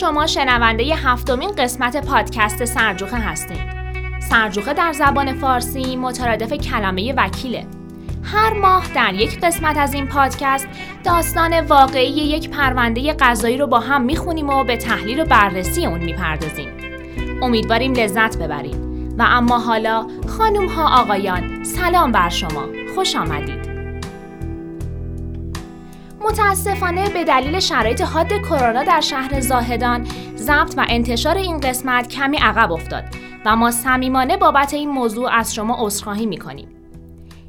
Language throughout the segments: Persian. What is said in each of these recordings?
شما شنونده هفتمین قسمت پادکست سرجوخه هستید. سرجوخه در زبان فارسی مترادف کلمه وکیله. هر ماه در یک قسمت از این پادکست داستان واقعی یک پرونده قضایی رو با هم می‌خونیم و به تحلیل و بررسی اون می‌پردازیم. امیدواریم لذت ببرید. و اما حالا خانم ها آقایان سلام بر شما خوش آمدید متاسفانه به دلیل شرایط حاد کرونا در شهر زاهدان ضبط و انتشار این قسمت کمی عقب افتاد و ما صمیمانه بابت این موضوع از شما عذرخواهی می‌کنیم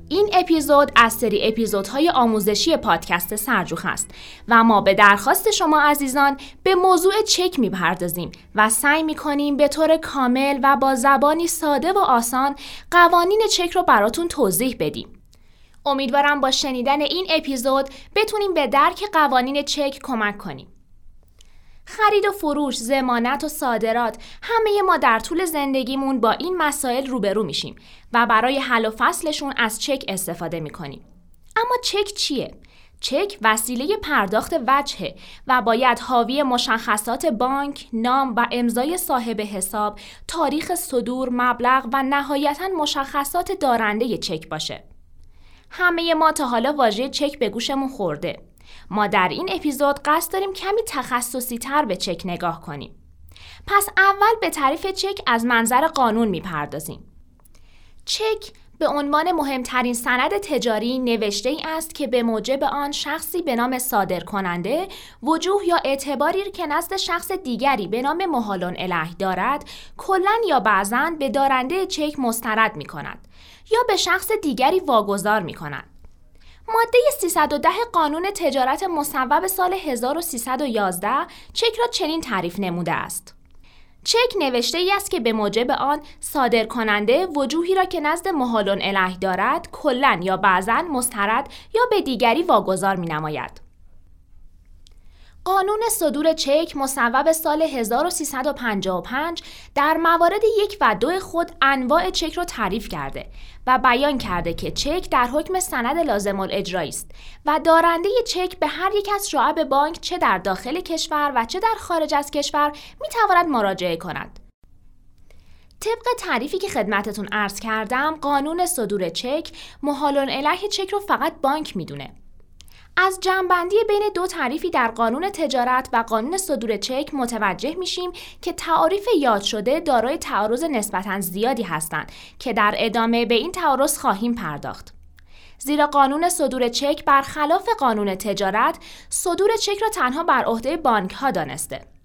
این اپیزود از سری اپیزودهای آموزشی پادکست سرجوخ است و ما به درخواست شما عزیزان به موضوع چک می‌پردازیم و سعی می‌کنیم به طور کامل و با زبانی ساده و آسان قوانین چک رو براتون توضیح بدیم. امیدوارم با شنیدن این اپیزود بتونیم به درک قوانین چک کمک کنیم. خرید و فروش، زمانت و صادرات همه ما در طول زندگیمون با این مسائل روبرو میشیم و برای حل و فصلشون از چک استفاده می‌کنیم. اما چک چیه؟ چک وسیله پرداخت وجهه و باید حاوی مشخصات بانک، نام و امضای صاحب حساب، تاریخ صدور، مبلغ و نهایتا مشخصات دارنده چک باشه. همه ما تا حالا واژه چک به گوشمون خورده. ما در این اپیزود قصد داریم کمی تخصصی تر به چک نگاه کنیم. پس اول به تعریف چک از منظر قانون می‌پردازیم. چک به عنوان مهمترین سند تجاری نوشته ای است که به موجب آن شخصی به نام صادر کننده وجوه یا اعتباری که نزد شخص دیگری به نام محالون اله دارد کلا یا بعضا به دارنده چک مسترد می کند یا به شخص دیگری واگذار می کند. ماده 310 قانون تجارت مصوب سال 1311 چک را چنین تعریف نموده است. چک نوشته ای است که به موجب آن صادر کننده وجوهی را که نزد محالون اله دارد کلا یا بعضا مسترد یا به دیگری واگذار می نماید. قانون صدور چک مصوب سال 1355 در موارد یک و دو خود انواع چک را تعریف کرده و بیان کرده که چک در حکم سند لازم الاجرایی است و دارنده چک به هر یک از شعب بانک چه در داخل کشور و چه در خارج از کشور می تواند مراجعه کند. طبق تعریفی که خدمتتون عرض کردم قانون صدور چک محالون اله چک رو فقط بانک می‌دونه از جمعبندی بین دو تعریفی در قانون تجارت و قانون صدور چک متوجه میشیم که تعاریف یاد شده دارای تعارض نسبتا زیادی هستند که در ادامه به این تعارض خواهیم پرداخت. زیرا قانون صدور چک برخلاف قانون تجارت صدور چک را تنها بر عهده بانک ها دانسته.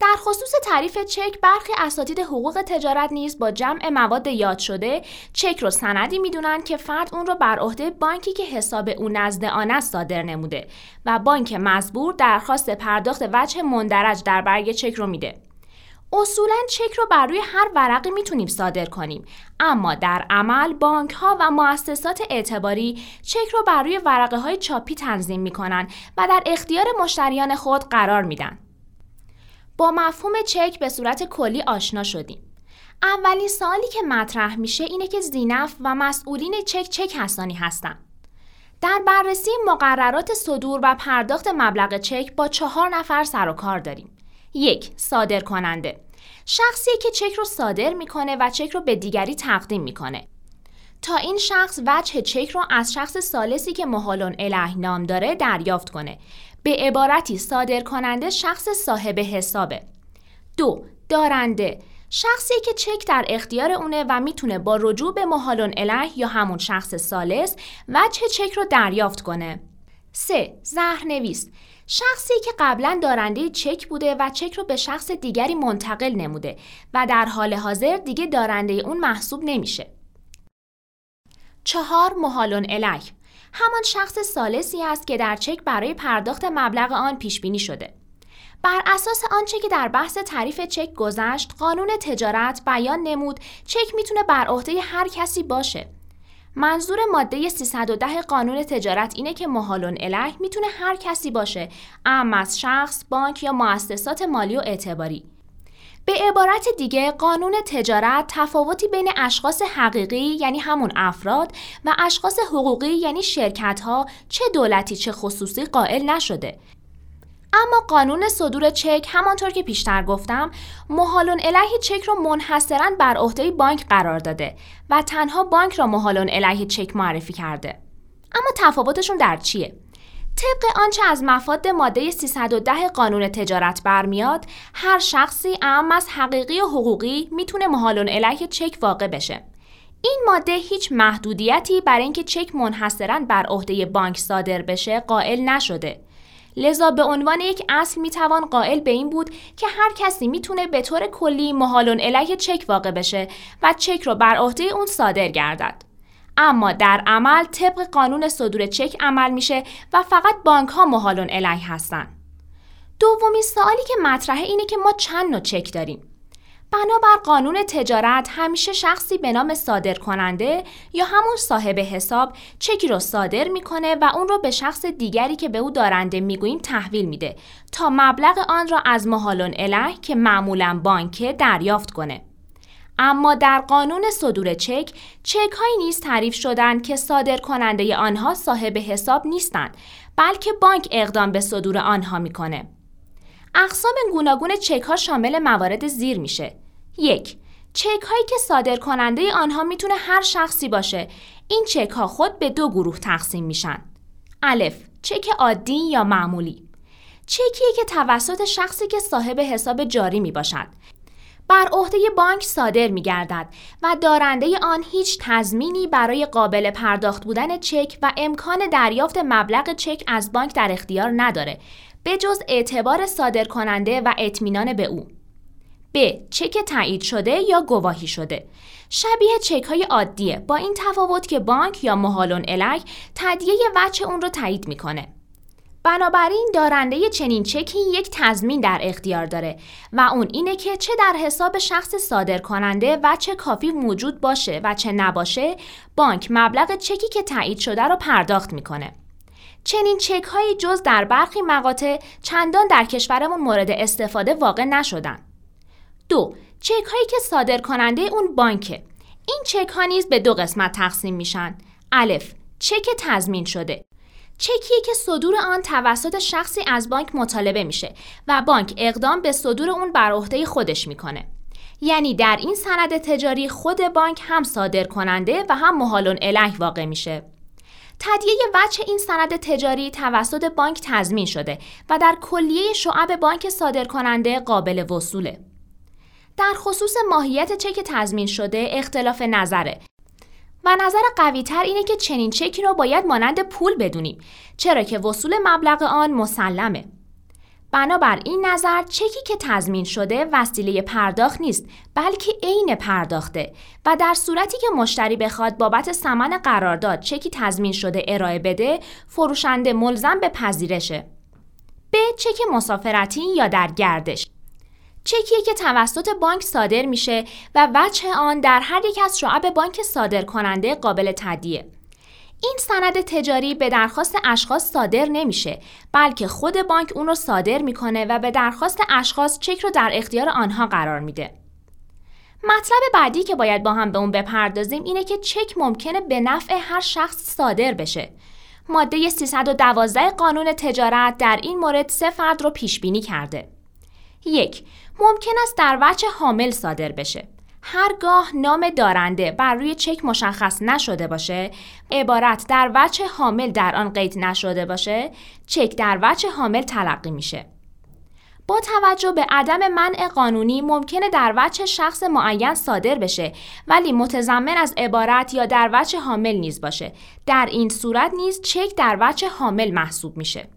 در خصوص تعریف چک برخی اساتید حقوق تجارت نیز با جمع مواد یاد شده چک رو سندی می‌دونن که فرد اون رو بر عهده بانکی که حساب او نزد آن است صادر نموده و بانک مزبور درخواست پرداخت وجه مندرج در برگ چک رو میده. اصولا چک رو بر روی هر ورقی می‌تونیم صادر کنیم اما در عمل بانک ها و مؤسسات اعتباری چک رو بر روی ورقه های چاپی تنظیم می‌کنن و در اختیار مشتریان خود قرار میدن. با مفهوم چک به صورت کلی آشنا شدیم. اولین سوالی که مطرح میشه اینه که زینف و مسئولین چک چه کسانی هستند. در بررسی مقررات صدور و پرداخت مبلغ چک با چهار نفر سر و کار داریم. یک، صادر کننده. شخصی که چک رو صادر می‌کنه و چک رو به دیگری تقدیم می‌کنه. تا این شخص وجه چک رو از شخص سالسی که محالون اله نام داره دریافت کنه به عبارتی صادر کننده شخص صاحب حسابه. دو دارنده شخصی که چک در اختیار اونه و می‌تونه با رجوع به محالون اله یا همون شخص سالس وجه چک رو دریافت کنه. 3. زهرنویس شخصی که قبلا دارنده چک بوده و چک رو به شخص دیگری منتقل نموده و در حال حاضر دیگه دارنده اون محسوب نمیشه. چهار محالون اله همان شخص سالسی است که در چک برای پرداخت مبلغ آن پیش بینی شده. بر اساس آنچه که در بحث تعریف چک گذشت، قانون تجارت بیان نمود چک می‌تونه بر عهده هر کسی باشه. منظور ماده 310 قانون تجارت اینه که محالون اله می‌تونه هر کسی باشه، اما از شخص، بانک یا مؤسسات مالی و اعتباری. به عبارت دیگه قانون تجارت تفاوتی بین اشخاص حقیقی یعنی همون افراد و اشخاص حقوقی یعنی شرکت ها چه دولتی چه خصوصی قائل نشده. اما قانون صدور چک همانطور که پیشتر گفتم محالون الهی چک رو منحصرا بر عهده بانک قرار داده و تنها بانک را محالون الهی چک معرفی کرده اما تفاوتشون در چیه طبق آنچه از مفاد ماده 310 قانون تجارت برمیاد هر شخصی اهم از حقیقی و حقوقی می‌تونه محالون الهی چک واقع بشه. این ماده هیچ محدودیتی برای اینکه چک منحصرا بر عهده بانک صادر بشه قائل نشده. لذا به عنوان یک اصل می‌توان قائل به این بود که هر کسی می‌تونه به طور کلی محالون علیه چک واقع بشه و چک رو بر عهده اون صادر گردد. اما در عمل طبق قانون صدور چک عمل میشه و فقط بانک ها محالون علیه هستن دومی سوالی که مطرحه اینه که ما چند نوع چک داریم بنابر قانون تجارت همیشه شخصی به نام صادر کننده یا همون صاحب حساب چکی رو صادر می‌کنه و اون رو به شخص دیگری که به او دارنده می‌گوییم تحویل میده تا مبلغ آن را از محالون اله که معمولا بانکه دریافت کنه. اما در قانون صدور چک چک هایی نیز تعریف شدند که صادر کننده آنها صاحب حساب نیستند بلکه بانک اقدام به صدور آنها می‌کنه. اقسام گوناگون چک ها شامل موارد زیر میشه. یک چک هایی که صادر کننده آنها می‌تونه هر شخصی باشه. این چک ها خود به دو گروه تقسیم میشن. الف چک عادی یا معمولی. چکیه که توسط شخصی که صاحب حساب جاری می باشد. بر عهده بانک صادر می گردد و دارنده آن هیچ تضمینی برای قابل پرداخت بودن چک و امکان دریافت مبلغ چک از بانک در اختیار نداره به جز اعتبار صادر کننده و اطمینان به او. ب. چک تایید شده یا گواهی شده. شبیه چک های عادیه با این تفاوت که بانک یا محالون الک تدیه وجه اون رو تایید می‌کنه. بنابراین دارنده چنین چکی یک تضمین در اختیار داره و اون اینه که چه در حساب شخص صادر کننده و چه کافی موجود باشه و چه نباشه بانک مبلغ چکی که تایید شده رو پرداخت می‌کنه. چنین چک هایی جز در برخی مقاطع چندان در کشورمون مورد استفاده واقع نشدن. دو، چک هایی که صادر کننده اون بانکه. این چک ها نیز به دو قسمت تقسیم میشن. الف، چک تضمین شده. چکیه که صدور آن توسط شخصی از بانک مطالبه میشه و بانک اقدام به صدور اون بر عهده خودش می‌کنه. یعنی در این سند تجاری خود بانک هم صادر کننده و هم محالون اله واقع میشه. تدیه وجه این سند تجاری توسط بانک تضمین شده و در کلیه شعب بانک صادر کننده قابل وصوله. در خصوص ماهیت چک تضمین شده اختلاف نظره و نظر قوی تر اینه که چنین چکی رو باید مانند پول بدونیم چرا که وصول مبلغ آن مسلمه. بنابر این نظر چکی که تضمین شده وسیله پرداخت نیست بلکه عین پرداخته و در صورتی که مشتری بخواد بابت ثمن قرارداد چکی تضمین شده ارائه بده فروشنده ملزم به پذیرشه به چک مسافرتی یا در گردش چکیه که توسط بانک صادر میشه و وجه آن در هر یک از شعب بانک صادر کننده قابل تدیه این سند تجاری به درخواست اشخاص صادر نمیشه بلکه خود بانک اون رو صادر می‌کنه و به درخواست اشخاص چک رو در اختیار آنها قرار میده. مطلب بعدی که باید با هم به اون بپردازیم اینه که چک ممکنه به نفع هر شخص صادر بشه. ماده 312 قانون تجارت در این مورد سه فرد رو پیش بینی کرده. یک ممکن است در وجه حامل صادر بشه. هرگاه نام دارنده بر روی چک مشخص نشده باشه عبارت در وجه حامل در آن قید نشده باشه چک در وجه حامل تلقی میشه. با توجه به عدم منع قانونی ممکنه در وجه شخص معین صادر بشه ولی متضمن از عبارت یا در وجه حامل نیز باشه. در این صورت نیز چک در وجه حامل محسوب میشه.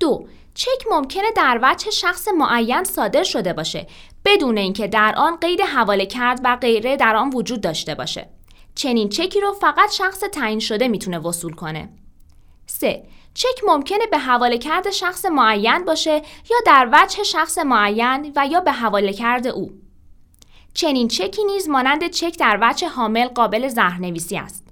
دو چک ممکنه در وجه شخص معین صادر شده باشه بدون اینکه در آن قید حواله کرد و غیره در آن وجود داشته باشه. چنین چکی رو فقط شخص تعیین شده می‌تونه وصول کنه. 3. چک ممکنه به حواله کرد شخص معین باشه یا در وجه شخص معین و یا به حواله کرد او. چنین چکی نیز مانند چک در وجه حامل قابل زهرنویسی است.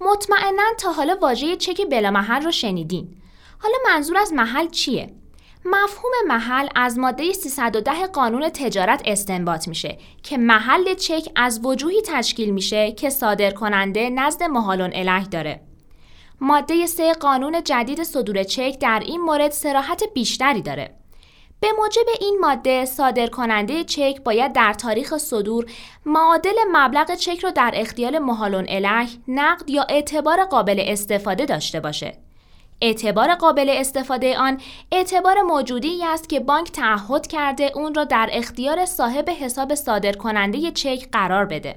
مطمئنا تا حالا واژه چک بلامحل رو شنیدین. حالا منظور از محل چیه؟ مفهوم محل از ماده 310 قانون تجارت استنباط میشه که محل چک از وجوهی تشکیل میشه که صادر کننده نزد محالون اله داره. ماده 3 قانون جدید صدور چک در این مورد سراحت بیشتری داره. به موجب این ماده صادر کننده چک باید در تاریخ صدور معادل مبلغ چک را در اختیار محالون اله نقد یا اعتبار قابل استفاده داشته باشه. اعتبار قابل استفاده آن اعتبار موجودی است که بانک تعهد کرده اون را در اختیار صاحب حساب صادر کننده چک قرار بده.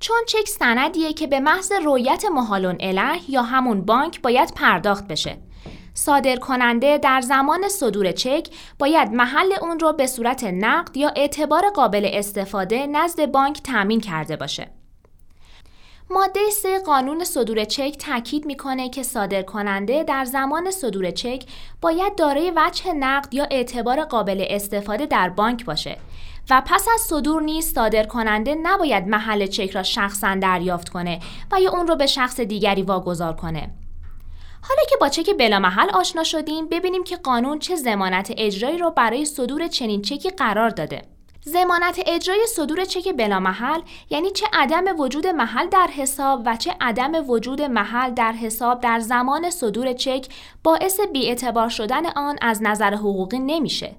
چون چک سندیه که به محض رویت محالون اله یا همون بانک باید پرداخت بشه. صادر کننده در زمان صدور چک باید محل اون رو به صورت نقد یا اعتبار قابل استفاده نزد بانک تأمین کرده باشه. ماده 3 قانون صدور چک تاکید می‌کنه که صادر کننده در زمان صدور چک باید دارای وجه نقد یا اعتبار قابل استفاده در بانک باشه و پس از صدور نیز صادر کننده نباید محل چک را شخصا دریافت کنه و یا اون رو به شخص دیگری واگذار کنه. حالا که با چک بلامحل آشنا شدیم ببینیم که قانون چه زمانت اجرایی رو برای صدور چنین چکی قرار داده. زمانت اجرای صدور چک بلامحل یعنی چه عدم وجود محل در حساب و چه عدم وجود محل در حساب در زمان صدور چک باعث بیاعتبار شدن آن از نظر حقوقی نمیشه.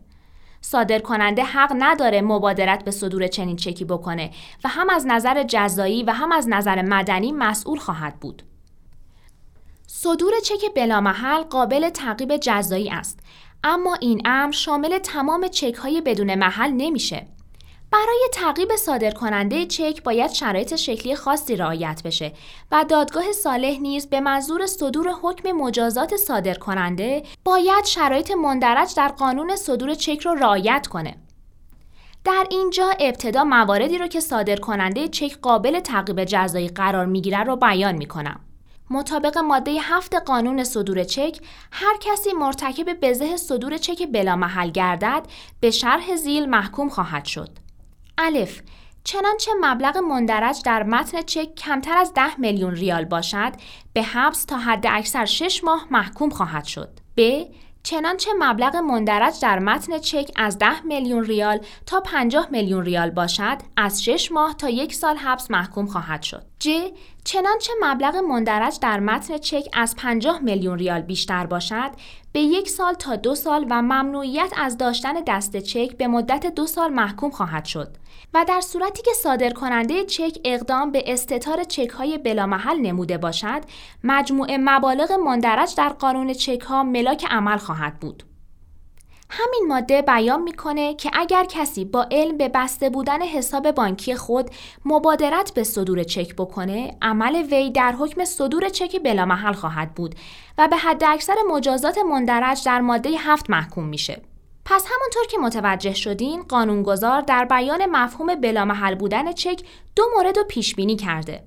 صادر کننده حق نداره مبادرت به صدور چنین چکی بکنه و هم از نظر جزایی و هم از نظر مدنی مسئول خواهد بود. صدور چک بلامحل قابل تعقیب جزایی است اما این امر شامل تمام چک های بدون محل نمیشه. برای تعقیب صادر کننده چک باید شرایط شکلی خاصی رعایت بشه و دادگاه صالح نیز به منظور صدور حکم مجازات صادر کننده باید شرایط مندرج در قانون صدور چک رو رعایت کنه. در اینجا ابتدا مواردی رو که صادر کننده چک قابل تعقیب جزایی قرار می‌گیره رو بیان می‌کنم. مطابق ماده هفت قانون صدور چک هر کسی مرتکب بزه صدور چک بلا محل گردد به شرح زیل محکوم خواهد شد. الف چنانچه مبلغ مندرج در متن چک کمتر از 10 میلیون ریال باشد به حبس تا حد اکثر 6 ماه محکوم خواهد شد. ب چنانچه مبلغ مندرج در متن چک از 10 میلیون ریال تا 50 میلیون ریال باشد از 6 ماه تا یک سال حبس محکوم خواهد شد. ج چنانچه مبلغ مندرج در متن چک از 50 میلیون ریال بیشتر باشد به یک سال تا دو سال و ممنوعیت از داشتن دست چک به مدت دو سال محکوم خواهد شد و در صورتی که صادر کننده چک اقدام به استتار چک های بلامحل نموده باشد مجموع مبالغ مندرج در قانون چک ها ملاک عمل خواهد بود. همین ماده بیان می‌کنه که اگر کسی با علم به بسته بودن حساب بانکی خود مبادرت به صدور چک بکنه عمل وی در حکم صدور چک بلامحل خواهد بود و به حد اکثر مجازات مندرج در ماده هفت محکوم میشه. پس همونطور که متوجه شدین قانونگذار در بیان مفهوم بلامحل بودن چک دو مورد رو پیش بینی کرده.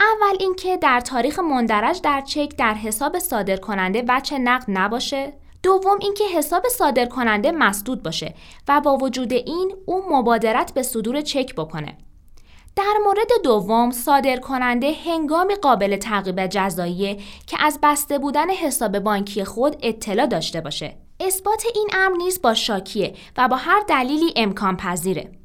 اول اینکه در تاریخ مندرج در چک در حساب صادر کننده بچه نقد نباشه دوم اینکه حساب صادر کننده مسدود باشه و با وجود این او مبادرت به صدور چک بکنه. در مورد دوم صادر کننده هنگامی قابل تعقیب جزایی که از بسته بودن حساب بانکی خود اطلاع داشته باشه. اثبات این امر نیز با شاکیه و با هر دلیلی امکان پذیره.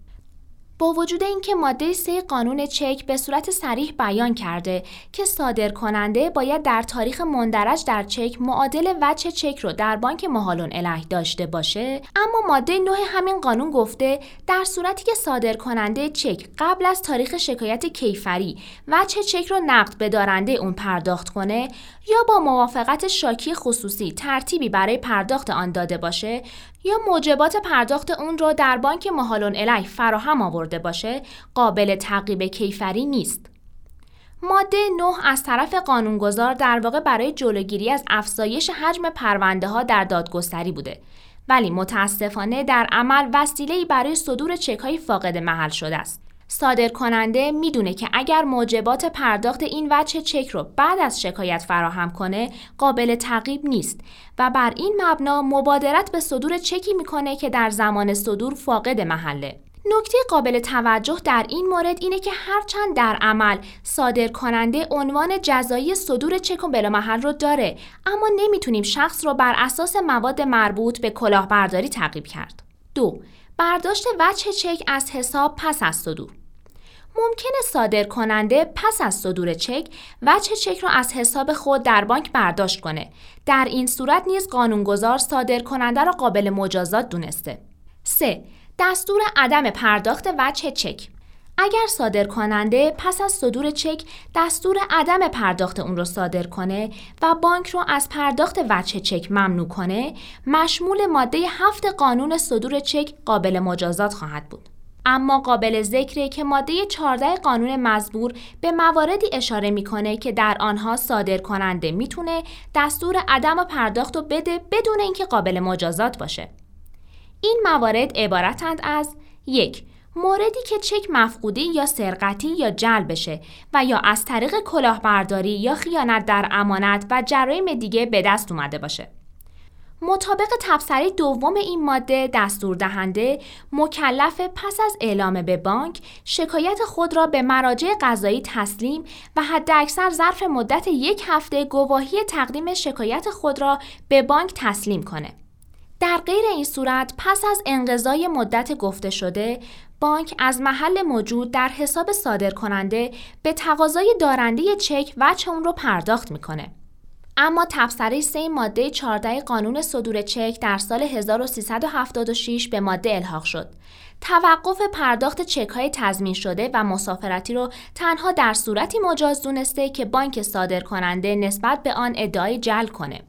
با وجود اینکه ماده 3 قانون چک به صورت صریح بیان کرده که صادر کننده باید در تاریخ مندرج در چک معادل وجه چک رو در بانک محالون اله داشته باشه اما ماده 9 همین قانون گفته در صورتی که صادر کننده چک قبل از تاریخ شکایت کیفری وجه چک رو نقد به دارنده اون پرداخت کنه یا با موافقت شاکی خصوصی ترتیبی برای پرداخت آن داده باشه یا موجبات پرداخت اون رو در بانک محالون الی فراهم آورده باشه قابل تعقیب کیفری نیست. ماده 9 از طرف قانونگذار در واقع برای جلوگیری از افزایش حجم پرونده ها در دادگستری بوده ولی متاسفانه در عمل وسیله‌ای برای صدور چک فاقد محل شده است. صادر کننده می‌دونه که اگر موجبات پرداخت این وجه چک رو بعد از شکایت فراهم کنه قابل تعقیب نیست و بر این مبنا مبادرت به صدور چکی می‌کنه که در زمان صدور فاقد محله. نکته قابل توجه در این مورد اینه که هرچند در عمل صادر کننده عنوان جزایی صدور چک و بلامحل رو داره اما نمی‌تونیم شخص رو بر اساس مواد مربوط به کلاهبرداری تعقیب کرد. دو برداشت وجه چک از حساب پس از صدور ممکنه صادر کننده پس از صدور چک وجه چک را از حساب خود در بانک برداشت کنه. در این صورت نیز قانونگذار صادر کننده را قابل مجازات دونسته. 3. دستور عدم پرداخت وجه چک اگر صادر کننده پس از صدور چک دستور عدم پرداخت اون رو صادر کنه و بانک رو از پرداخت وجه چک ممنوع کنه مشمول ماده هفت قانون صدور چک قابل مجازات خواهد بود. اما قابل ذکره که ماده 14 قانون مزبور به مواردی اشاره می‌کنه که در آنها صادر کننده می‌تونه دستور عدم پرداخت رو بده بدون اینکه قابل مجازات باشه. این موارد عبارتند از یک موردی که چک مفقودی یا سرقتی یا جلب بشه و یا از طریق کلاهبرداری یا خیانت در امانت و جرایم دیگه به دست اومده باشه. مطابق تبصره دوم این ماده دستور دهنده مکلف پس از اعلام به بانک شکایت خود را به مراجع قضایی تسلیم و حداکثر ظرف مدت یک هفته گواهی تقدیم شکایت خود را به بانک تسلیم کنه. در غیر این صورت پس از انقضای مدت گفته شده بانک از محل موجود در حساب صادر کننده به تقاضای دارنده چک وچه اون رو پرداخت می‌کنه. اما تبصره سه ماده 14 قانون صدور چک در سال 1376 به ماده الحاق شد. توقف پرداخت چک های تضمین شده و مسافرتی رو تنها در صورتی مجاز دونسته که بانک صادر کننده نسبت به آن ادعای جل کنه.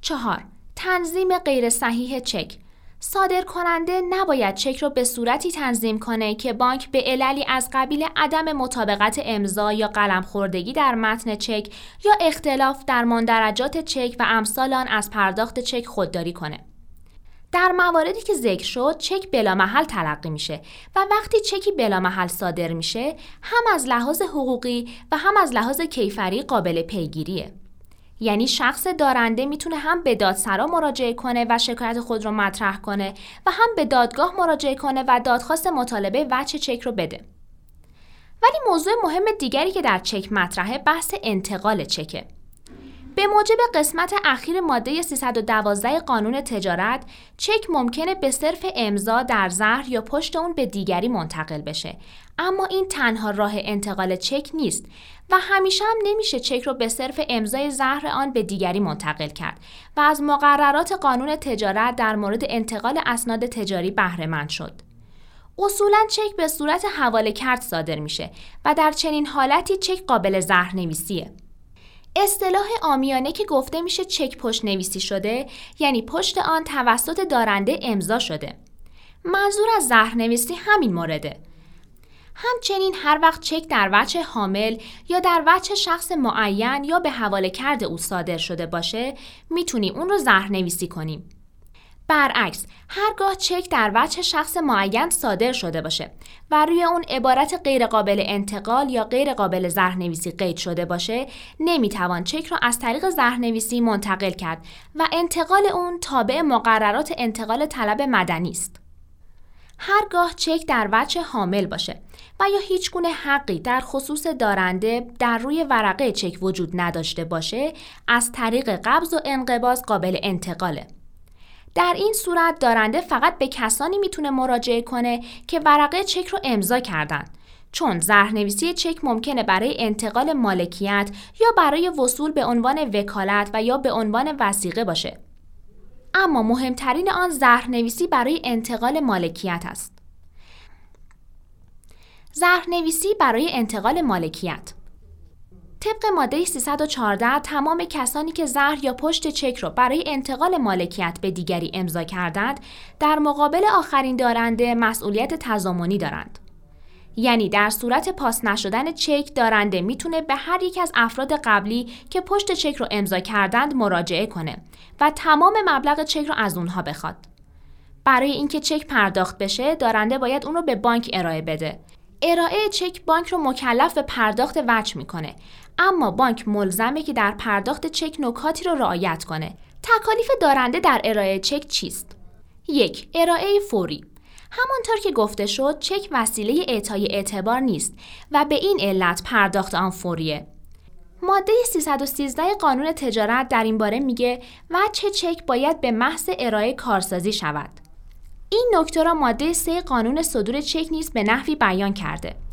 چهار تنظیم غیر صحیح چک صادر کننده نباید چک را به صورتی تنظیم کنه که بانک به عللی از قبیل عدم مطابقت امضا یا قلم خوردگی در متن چک یا اختلاف در مندرجات چک و امثال آن از پرداخت چک خودداری کنه. در مواردی که ذکر شد چک بلا محل تلقی میشه و وقتی چکی بلا محل صادر میشه هم از لحاظ حقوقی و هم از لحاظ کیفری قابل پیگیریه. یعنی شخص دارنده می‌تونه هم به دادسرا مراجعه کنه و شکایت خود رو مطرح کنه و هم به دادگاه مراجعه کنه و دادخواست مطالبه وچه چک رو بده. ولی موضوع مهم دیگری که در چک مطرحه بحث انتقال چکه. به موجب قسمت اخیر ماده 312 قانون تجارت چک ممکنه به صرف امضا در زهر یا پشت اون به دیگری منتقل بشه اما این تنها راه انتقال چک نیست و همیشه هم نمیشه چک رو به صرف امضای زهر آن به دیگری منتقل کرد و از مقررات قانون تجارت در مورد انتقال اسناد تجاری بهره شد. اصولا چک به صورت حواله کرد صادر میشه و در چنین حالتی چک قابل زهر نویسیه. اصطلاح آمیانه که گفته میشه چک پشت نویسی شده یعنی پشت آن توسط دارنده امضا شده. منظور از زهر نویسی همین مورده. همچنین هر وقت چک در وجه حامل یا در وجه شخص معین یا به حواله کرده او صادر شده باشه می‌تونیم اون رو زهر نویسی کنیم. برعکس هرگاه چک در وجه شخص معین صادر شده باشه و روی اون عبارت غیرقابل انتقال یا غیرقابل زهرنویسی قید شده باشه نمی‌توان چک را از طریق زهرنویسی منتقل کرد و انتقال اون تابع مقررات انتقال طلب مدنی است. هرگاه چک در وجه حامل باشه و یا هیچ گونه حقی در خصوص دارنده در روی ورقه چک وجود نداشته باشه از طریق قبض و انقباض قابل انتقاله. در این صورت دارنده فقط به کسانی می‌تونه مراجعه کنه که ورقه چک رو امضا کردن. چون زهرنویسی چک ممکنه برای انتقال مالکیت یا برای وصول به عنوان وکالت و یا به عنوان وسیقه باشه. اما مهمترین آن زهرنویسی برای انتقال مالکیت است. زهرنویسی برای انتقال مالکیت. طبق ماده 314 تمام کسانی که زهر یا پشت چک را برای انتقال مالکیت به دیگری امضا کردند در مقابل آخرین دارنده مسئولیت تضامنی دارند. یعنی در صورت پاس نشدن چک دارنده می‌تونه به هر یک از افراد قبلی که پشت چک رو امضا کردند مراجعه کنه و تمام مبلغ چک رو از اونها بخواد. برای اینکه چک پرداخت بشه دارنده باید اون رو به بانک ارائه بده ارائه چک بانک رو مکلف به پرداخت وجه می‌کنه اما بانک ملزمه که در پرداخت چک نکاتی رو رعایت کنه. تکالیف دارنده در ارائه چک چیست؟ یک ارائه فوری. همانطور که گفته شد چک وسیله اعطای اعتبار نیست و به این علت پرداخت آن فوریه. ماده 313 قانون تجارت در این باره میگه وجه چک باید به محض ارائه کارسازی شود. این نکته را ماده 3 قانون صدور چک نیز به نحوی بیان کرده.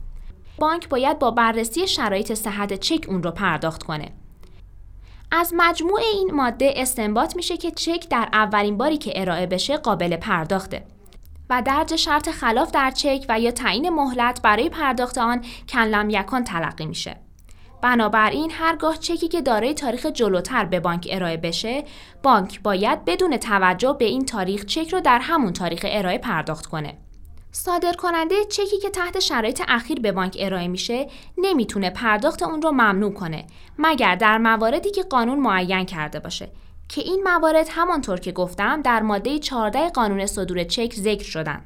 بانک باید با بررسی شرایط صحت چک اون رو پرداخت کنه. از مجموع این ماده استنباط میشه که چک در اولین باری که ارائه بشه قابل پرداخته و درج شرط خلاف در چک و یا تعیین مهلت برای پرداخت آن کنلم یکان تلقی میشه. بنابراین هرگاه چکی که دارای تاریخ جلوتر به بانک ارائه بشه، بانک باید بدون توجه به این تاریخ چک رو در همون تاریخ ارائه پرداخت کنه. صادر کننده چکی که تحت شرایط اخیر به بانک ارائه میشه نمی‌تونه پرداخت اون رو ممنوع کنه مگر در مواردی که قانون معین کرده باشه که این موارد همانطور که گفتم در ماده 14 قانون صدور چک ذکر شدن.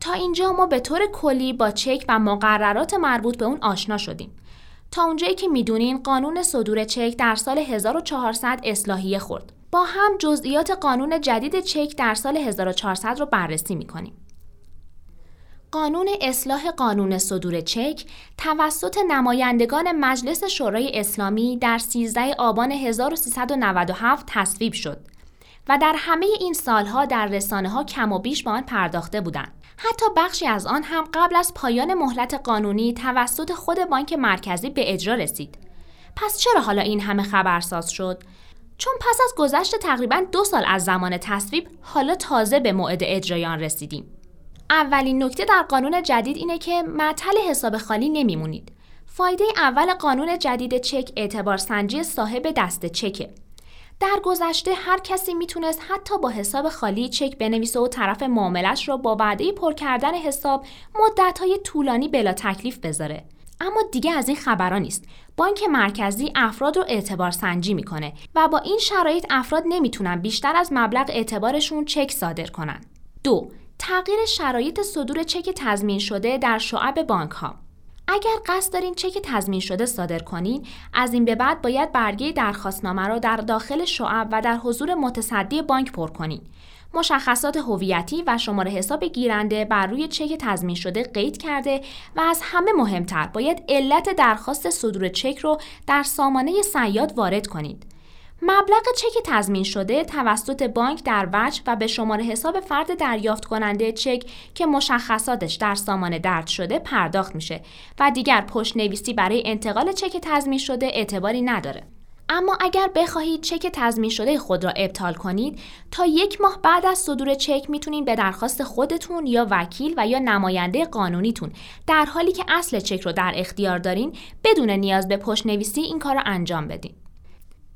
تا اینجا ما به طور کلی با چک و مقررات مربوط به اون آشنا شدیم. تا اونجایی که می‌دونین قانون صدور چک در سال 1400 اصلاحیه خورد. با هم جزئیات قانون جدید چک در سال 1400 رو بررسی می‌کنیم. قانون اصلاح قانون صدور چک توسط نمایندگان مجلس شورای اسلامی در 13 آبان 1397 تصویب شد و در همه این سالها در رسانه ها کم و بیش به آن پرداخته بودند. حتی بخشی از آن هم قبل از پایان مهلت قانونی توسط خود بانک مرکزی به اجرا رسید. پس چرا حالا این همه خبرساز شد؟ چون پس از گذشت تقریبا دو سال از زمان تصویب حالا تازه به موعد اجرای آن رسیدیم. اولین نکته در قانون جدید اینه که معطل حساب خالی نمیمونید. فایده اول قانون جدید چک اعتبار سنجی صاحب دست چکه. در گذشته هر کسی می‌تونست حتی با حساب خالی چک بنویسه و طرف معاملش رو با وعده پر کردن حساب مدتهای طولانی بلا تکلیف بذاره. اما دیگه از این خبرها نیست. بانک مرکزی افراد رو اعتبار سنجی می‌کنه و با این شرایط افراد نمی‌تونن بیشتر از مبلغ اعتبارشون چک صادر کنن. دو تغییر شرایط صدور چک تضمین شده در شعب بانک ها اگر قصد دارین چک تضمین شده صادر کنین از این به بعد باید برگه درخواستنامه را در داخل شعب و در حضور متصدی بانک پر کنین. مشخصات هویتی و شماره حساب گیرنده بر روی چک تضمین شده قید کرده و از همه مهمتر باید علت درخواست صدور چک رو در سامانه سیاد وارد کنید. مبلغ چک تضمین شده توسط بانک در وجه و به شماره حساب فرد دریافت کننده چک که مشخصاتش در سامانه درد شده پرداخت میشه و دیگر پشت نویسی برای انتقال چک تضمین شده اعتباری نداره. اما اگر بخواهید چک تضمین شده خود را ابطال کنید تا یک ماه بعد از صدور چک می‌تونید به درخواست خودتون یا وکیل و یا نماینده قانونیتون در حالی که اصل چک رو در اختیار دارین بدون نیاز به پشت نویسی این کار را انجام بدین.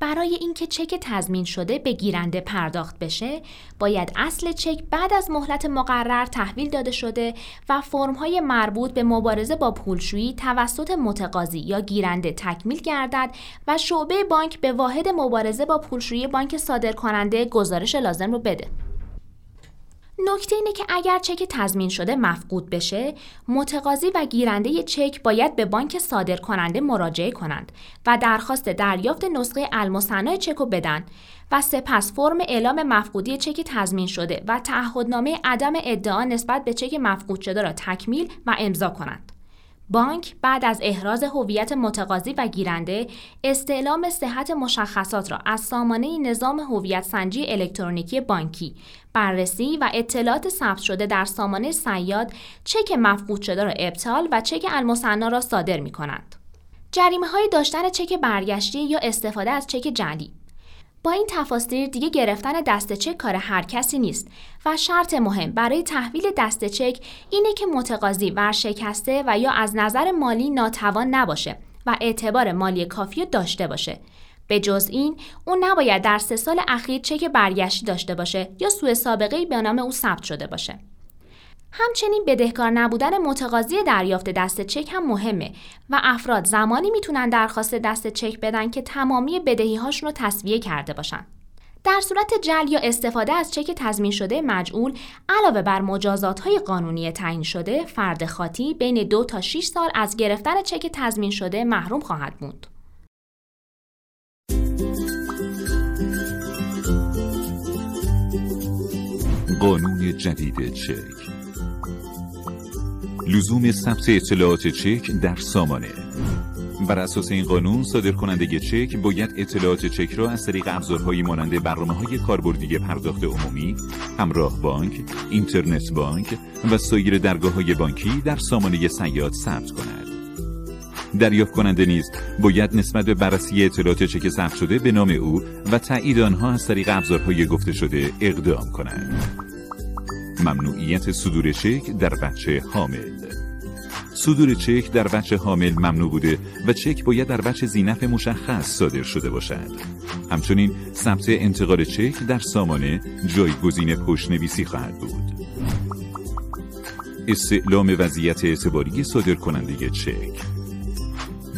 برای اینکه چک تضمین شده به گیرنده پرداخت بشه باید اصل چک بعد از مهلت مقرر تحویل داده شده و فرمهای مربوط به مبارزه با پولشویی توسط متقاضی یا گیرنده تکمیل گردد و شعبه بانک به واحد مبارزه با پولشویی بانک صادر کننده گزارش لازم رو بده. نکته اینه که اگر چک تضمین شده مفقود بشه متقاضی و گیرنده چک باید به بانک صادر کننده مراجعه کنند و درخواست دریافت نسخه المصنع چک رو بدن و سپس فرم اعلام مفقودی چک تضمین شده و تعهدنامه عدم ادعا نسبت به چک مفقود شده را تکمیل و امضا کنند. بانک بعد از احراز هویت متقاضی و گیرنده استعلام صحت مشخصات را از سامانه نظام هویت سنجی الکترونیکی بانکی بررسی و اطلاعات ثبت شده در سامانه سیاد چک مفقود شده را ابطال و چک المصنا را صادر می کنند. جریمه های داشتن چک برگشتی یا استفاده از چک جعلی با این تفاصیل دیگه گرفتن دست چک کار هر کسی نیست و شرط مهم برای تحویل دست چک اینه که متقاضی ورشکسته و یا از نظر مالی ناتوان نباشه و اعتبار مالی کافی داشته باشه. به جز این اون نباید در سه سال اخیر چک برگشتی داشته باشه یا سوء سابقه به نام او ثبت شده باشه. همچنین بدهکار نبودن متقاضی دریافت دست چک هم مهمه و افراد زمانی می‌تونن درخواست دست چک بدن که تمامی بدهی هاشون رو تصویه کرده باشن. در صورت جل یا استفاده از چک تضمین شده مجعول علاوه بر مجازات های قانونی تعیین شده فرد خاطی بین دو تا 6 سال از گرفتن چک تضمین شده محروم خواهد بود. قانون جدید چک لزوم ثبت اطلاعات چک در سامانه بر اساس این قانون صادر کننده چک باید اطلاعات چک را از طریق ابزارهایی مانند برنامه های کاربردی پرداخت عمومی، همراه بانک، اینترنت بانک و سایر درگاه های بانکی در سامانه سیاد ثبت کند. دریافت کننده نیز باید نسبت به بررسی اطلاعات چک ثبت شده به نام او و تایید آنها از طریق ابزارهای گفته شده اقدام کند. ممنوعیت صدور چک در بچه حامل صدور چک در بچه حامل ممنوع بوده و چک باید در بچه زینف مشخص صادر شده باشد. همچنین ثبت انتقال چک در سامانه جایگزین پشتنویسی خواهد بود. استعلام وضعیت اعتباری صادر کننده چک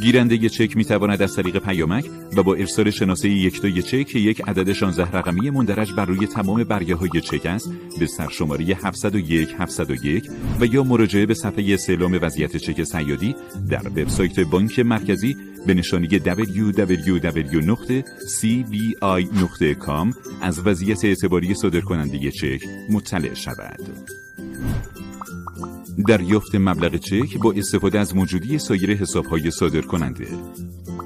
گیرنده چک می تواند از طریق پیامک و با ارسال شناسه یکتای چک که یک عدد 16 رقمی مندرج بر روی تمام برگه های چک است به سرشماره 701 701 و یا مراجعه به صفحه استعلام وضعیت چک سیادی در وبسایت بانک مرکزی به نشانی www.cbi.com از وضعیت اعتباری صادرکننده چک مطلع شود. دریافت مبلغ چک با استفاده از موجودی سایر حسابهای صادر کننده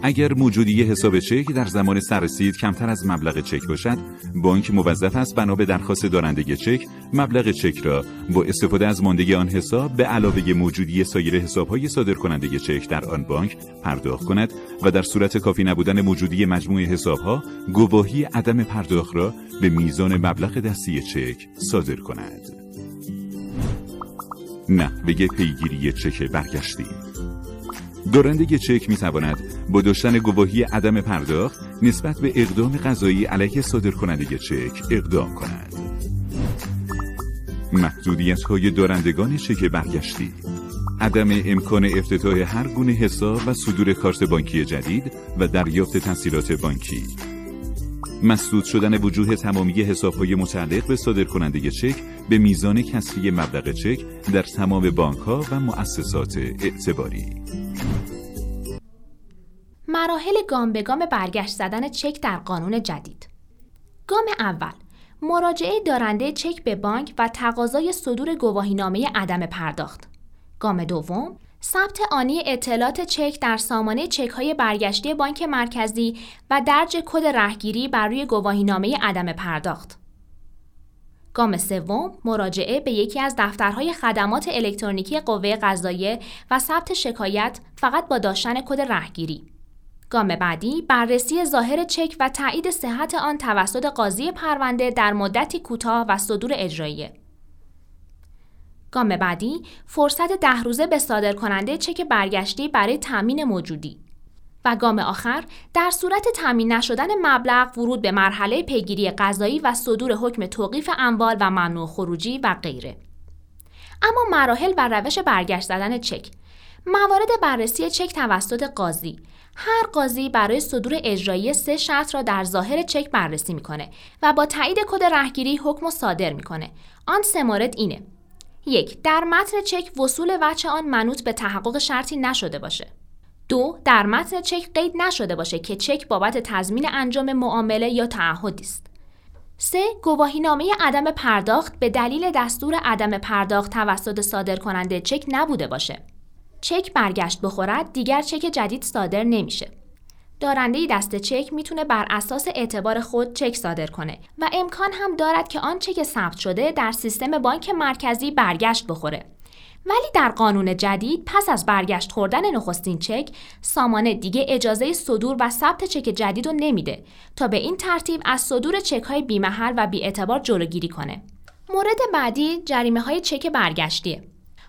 اگر موجودی حساب چک در زمان سررسید کمتر از مبلغ چک باشد بانک موظف است بنا به درخواست دارنده چک مبلغ چک را با استفاده از ماندگی آن حساب به علاوه موجودی سایر حسابهای صادر کننده چک در آن بانک پرداخت کند و در صورت کافی نبودن موجودی مجموع حسابها گواهی عدم پرداخت را به میزان مبلغ دستی چک صادر کند. نحوه پیگیری چک برگشتی. دارنده چک می تواند با داشتن گواهی عدم پرداخت نسبت به اقدام قضایی علیه صادر کننده چک اقدام کند. محدودیت های دارندگان چک برگشتی. عدم امکان افتتاح هر گونه حساب و صدور کارت بانکی جدید و دریافت تسهیلات بانکی. مسدود شدن وجوه تمامی حسابهای متعلق به صادر کننده چک به میزان کسری مبلغ چک در تمام بانک ها و مؤسسات اعتباری. مراحل گام به گام برگشت زدن چک در قانون جدید. گام اول مراجعه دارنده چک به بانک و تقاضای صدور گواهینامه عدم پرداخت. گام دوم ثبت آنی اطلاعات چک در سامانه چک های برگشتی بانک مرکزی و درج کد رهگیری بر روی گواهینامه عدم پرداخت. گام سوم مراجعه به یکی از دفترهای خدمات الکترونیکی قوه قضاییه و ثبت شکایت فقط با داشتن کد رهگیری. گام بعدی بررسی ظاهر چک و تایید صحت آن توسط قاضی پرونده در مدتی کوتاه و صدور اجراییه. گام بعدی فرصت ده روزه به صادر کننده چک برگشتی برای تامین موجودی. و گام آخر در صورت تامین نشدن مبلغ ورود به مرحله پیگیری قضایی و صدور حکم توقیف اموال و ممنوع خروجی و غیره. اما مراحل و روش برگشت زدن چک. موارد بررسی چک توسط قاضی. هر قاضی برای صدور اجرایی سه شرط را در ظاهر چک بررسی می‌کنه و با تایید کد رهگیری حکم صادر می‌کنه. آن سه مورد اینه. یک در متن چک وصول وچه آن منوط به تحقق شرطی نشده باشه. دو در متن چک قید نشده باشه که چک بابت تضمین انجام معامله یا تعهدی است. سه گواهینامه عدم پرداخت به دلیل دستور عدم پرداخت توسط صادر کننده چک نبوده باشه. چک برگشت بخورد دیگر چک جدید صادر نمیشه. دارنده دست چک می‌تونه بر اساس اعتبار خود چک صادر کنه و امکان هم دارد که آن چک ثبت شده در سیستم بانک مرکزی برگشت بخوره. ولی در قانون جدید پس از برگشت خوردن نخستین چک سامانه دیگه اجازه صدور و ثبت چک جدید رو نمیده تا به این ترتیب از صدور چک های بیمحل و بی اعتبار جلوگیری کنه. مورد بعدی جریمه های چک برگشتیه.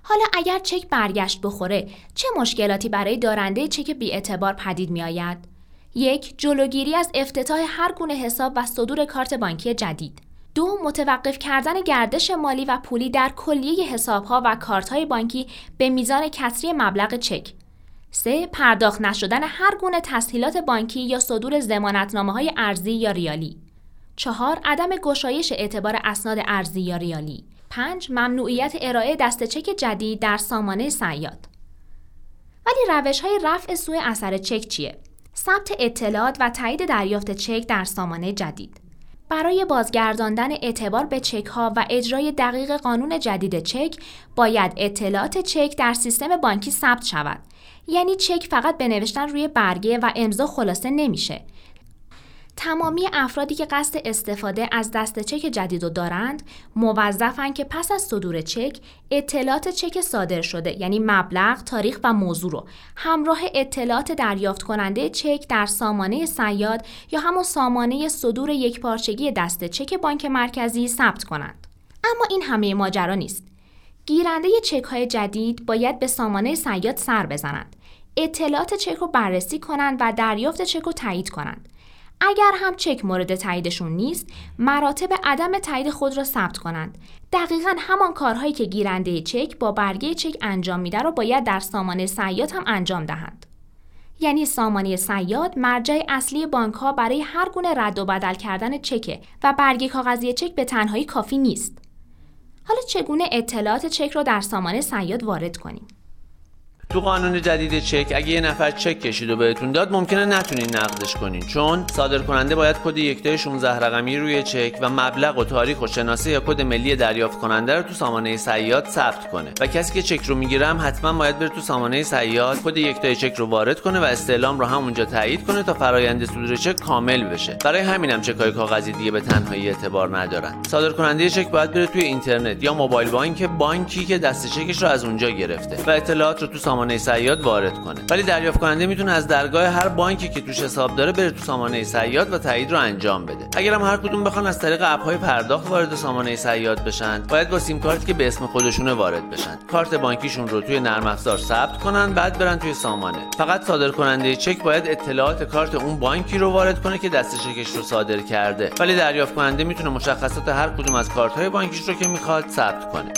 حالا اگر چک برگشت بخوره چه مشکلاتی برای دارنده چک بی اعتبار پدید می آید؟ یک جلوگیری از افتتاح هر گونه حساب و صدور کارت بانکی جدید. دو متوقف کردن گردش مالی و پولی در کلیه حسابها و کارتهای بانکی به میزان کسری مبلغ چک. سه پرداخت نشدن هر گونه تسهیلات بانکی یا صدور زمانتنامه های ارزی یا ریالی. چهار عدم گشایش اعتبار اسناد ارزی یا ریالی. پنج ممنوعیت ارائه دست چک جدید در سامانه سیاد. ولی روش های رفع سوء اثر چک چیه؟ ثبت اطلاعات و تایید دریافت چک در سامانه جدید. برای بازگرداندن اعتبار به چک ها و اجرای دقیق قانون جدید چک باید اطلاعات چک در سیستم بانکی ثبت شود. یعنی چک فقط به روی برگه و امضا خلاصه نمیشه. تمامی افرادی که قصد استفاده از دست چک جدید رو دارند موظفن که پس از صدور چک اطلاعات چک صادر شده یعنی مبلغ، تاریخ و موضوع رو همراه اطلاعات دریافت کننده چک در سامانه سیاد یا همون سامانه صدور یک پارچگی دست چک بانک مرکزی ثبت کنند. اما این همه ماجرا نیست. گیرنده چک های جدید باید به سامانه سیاد سر بزنند. اطلاعات چک رو بررسی کنند و دریافت چک رو تایید کنند. اگر هم چک مورد تاییدشون نیست مراتب عدم تایید خود را ثبت کنند. دقیقا همان کارهایی که گیرنده چک با برگه چک انجام میده رو باید در سامانه سیاد هم انجام دهند. یعنی سامانه سیاد مرجع اصلی بانک ها برای هر گونه رد و بدل کردن چک و برگه کاغذی چک به تنهایی کافی نیست. حالا چگونه اطلاعات چک را در سامانه صیاد وارد کنیم؟ تو قانون جدید چک اگه یه نفر چک کشید و بهتون داد ممکنه نتونین نقدش کنین. چون صادر کننده باید کد یکتای 16 رقمی روی چک و مبلغ و تاریخ و شناسه یا کد ملی دریافت کننده رو تو سامانه صیاد ثبت کنه. و کسی که چک رو می‌گیره هم حتما باید بره تو سامانه صیاد کد یکتای چک رو وارد کنه و استعلام رو همونجا تایید کنه تا فرایند صدور چک کامل بشه. برای همینم چکای کاغذی دیگه به تنهایی اعتبار ندارن. صادر کننده چک باید بره توی اینترنت یا موبایل بانک بانکی که دست چکش رو از اونجا گرفته و اطلاعات رو تو سامانه صیاد وارد کنه. ولی دریافت کننده می‌تونه از درگاه هر بانکی که توش حساب داره بره تو سامانه صیاد و تایید رو انجام بده. اگر هم هر کدوم بخوان از طریق اپ های پرداخت وارد سامانه سیاد بشن باید با سیم کارتی که به اسم خودشونه وارد بشن. کارت بانکیشون رو توی نرم افزار ثبت کنن بعد برن توی سامانه. فقط صادر کننده چک باید اطلاعات کارت اون بانکی رو وارد کنه که دست چکش رو صادر کرده. ولی دریافت کننده می‌تونه مشخصات هر کدوم از کارت های بانکیش رو که می‌خواد ثبت کنه.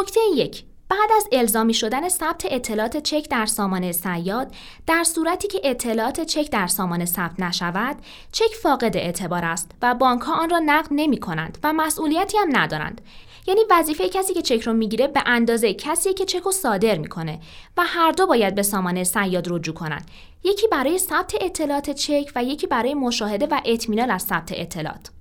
نکته یک بعد از الزامی شدن ثبت اطلاعات چک در سامانه سیاد در صورتی که اطلاعات چک در سامانه ثبت نشود چک فاقد اعتبار است و بانک ها آن را نقد نمی کنند و مسئولیتی هم ندارند. یعنی وظیفه کسی که چک رو می‌گیره به اندازه کسی که چک رو صادر می‌کنه و هر دو باید به سامانه سیاد رجوع کنند. یکی برای ثبت اطلاعات چک و یکی برای مشاهده و اطمینان از ثبت اطلاعات.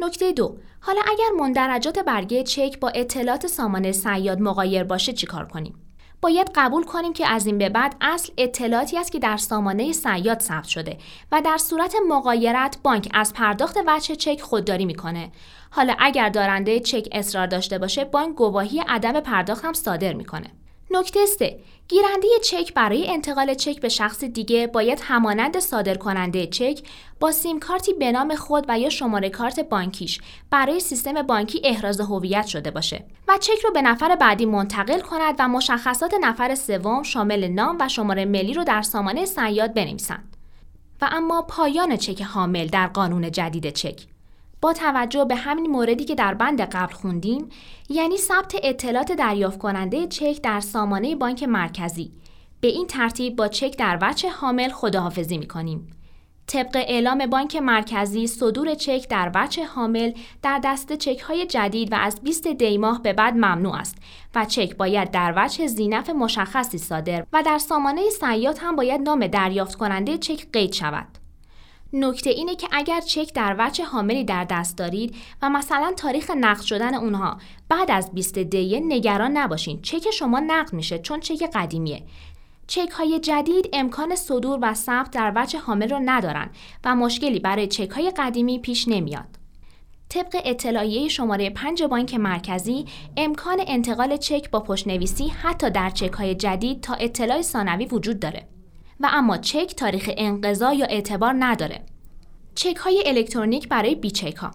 نکته دو حالا اگر مندرجات برگه چک با اطلاعات سامانه سیاد مقایر باشه چیکار کنیم؟ باید قبول کنیم که از این به بعد اصل اطلاعاتی است که در سامانه سیاد ثبت شده و در صورت مقایرت بانک از پرداخت وجه چک خودداری می‌کنه. حالا اگر دارنده چک اصرار داشته باشه بانک گواهی عدم پرداخت هم صادر می‌کنه. نکته 3 گیرنده چک برای انتقال چک به شخص دیگه باید همانند صادر کننده چک با سیم کارتی به نام خود و یا شماره کارت بانکیش برای سیستم بانکی احراز هویت شده باشه و چک رو به نفر بعدی منتقل کند و مشخصات نفر سوم شامل نام و شماره ملی رو در سامانه سیاد بنویسند. و اما پایان چک حامل در قانون جدید چک با توجه به همین موردی که در بند قبل خوندیم یعنی ثبت اطلاعات دریافت کننده چک در سامانه بانک مرکزی به این ترتیب با چک در وجه حامل خداحافظی می کنیم. طبق اعلام بانک مرکزی صدور چک در وجه حامل در دست چک های جدید و از 20 دی ماه به بعد ممنوع است و چک باید در وجه زینف مشخصی صادر و در سامانه سیاد هم باید نام دریافت کننده چک قید شود. نکته اینه که اگر چک در وجه حاملی در دست دارید و مثلا تاریخ نقد شدن اونها بعد از 20 دیه نگران نباشین چک شما نقد میشه چون چک قدیمیه چک های جدید امکان صدور و ثبت در وجه حامل رو ندارن و مشکلی برای چک های قدیمی پیش نمیاد. طبق اطلاعیه شماره 5 بانک مرکزی امکان انتقال چک با پشتنویسی حتی در چک های جدید تا اطلاع ثانوی وجود داره. و اما چک تاریخ انقضا یا اعتبار نداره. چک های الکترونیک برای بی چک ها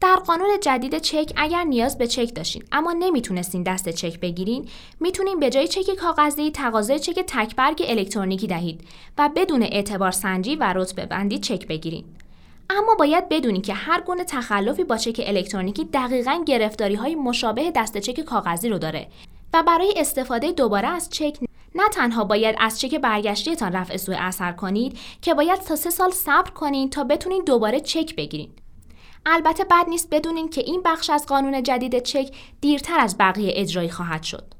در قانون جدید چک اگر نیاز به چک داشتین اما نمی‌تونستین دست چک بگیرین می‌تونین به جای چک کاغذی تقاضای چک تکبرگ الکترونیکی دهید و بدون اعتبار سنجی و رتبه بندی چک بگیرین اما باید بدونید که هر گونه تخلفی با چک الکترونیکی دقیقا گرفتاری های مشابه دست چک کاغذی رو داره و برای استفاده دوباره از چک نه تنها باید از چک برگشتیتان رفع سوء اثر کنید که باید تا سه سال صبر کنید تا بتونید دوباره چک بگیرید. البته بد نیست بدونین که این بخش از قانون جدید چک دیرتر از بقیه اجرایی خواهد شد.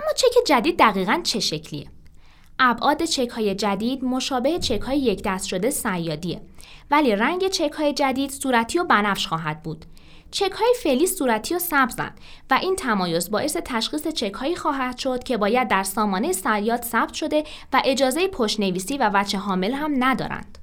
اما چک جدید دقیقا چه شکلیه؟ ابعاد چک های جدید مشابه چک های یک دست شده سیادیه ولی رنگ چک های جدید صورتی و بنفش خواهد بود. چک های فعلی صورتی و سبزند و این تمایز باعث تشخیص چک هایی خواهد شد که باید در سامانه سیاد ثبت شده و اجازه پشتنویسی و وچه حامل هم ندارند.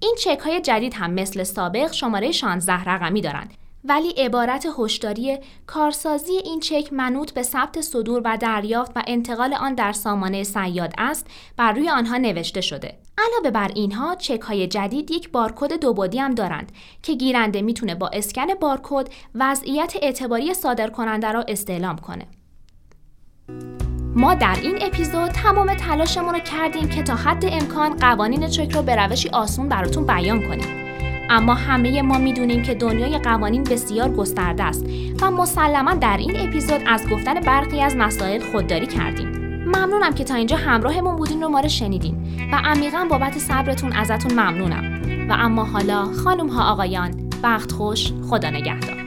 این چک های جدید هم مثل سابق شماره 16 رقمی دارند ولی عبارت هشداری کارسازی این چک منوط به ثبت صدور و دریافت و انتقال آن در سامانه سیاد است بر روی آنها نوشته شده. علاوه بر اینها چک های جدید یک بارکد دو بعدی هم دارند که گیرنده می‌تونه با اسکن بارکد وضعیت اعتباری صادر کننده را استعلام کنه. ما در این اپیزود تمام تلاشمون رو کردیم که تا حد امکان قوانین چک رو به روشی آسون براتون بیان کنیم. اما همه ما می‌دونیم که دنیای قوانین بسیار گسترده است و مسلما در این اپیزود از گفتن برخی از مسائل خودداری کردیم. ممنونم که تا اینجا همراهمون بودین رو ما رو شنیدین و عمیقا بابت صبرتون ازتون ممنونم. و اما حالا خانم ها آقایان وقت خوش خدا نگهدار.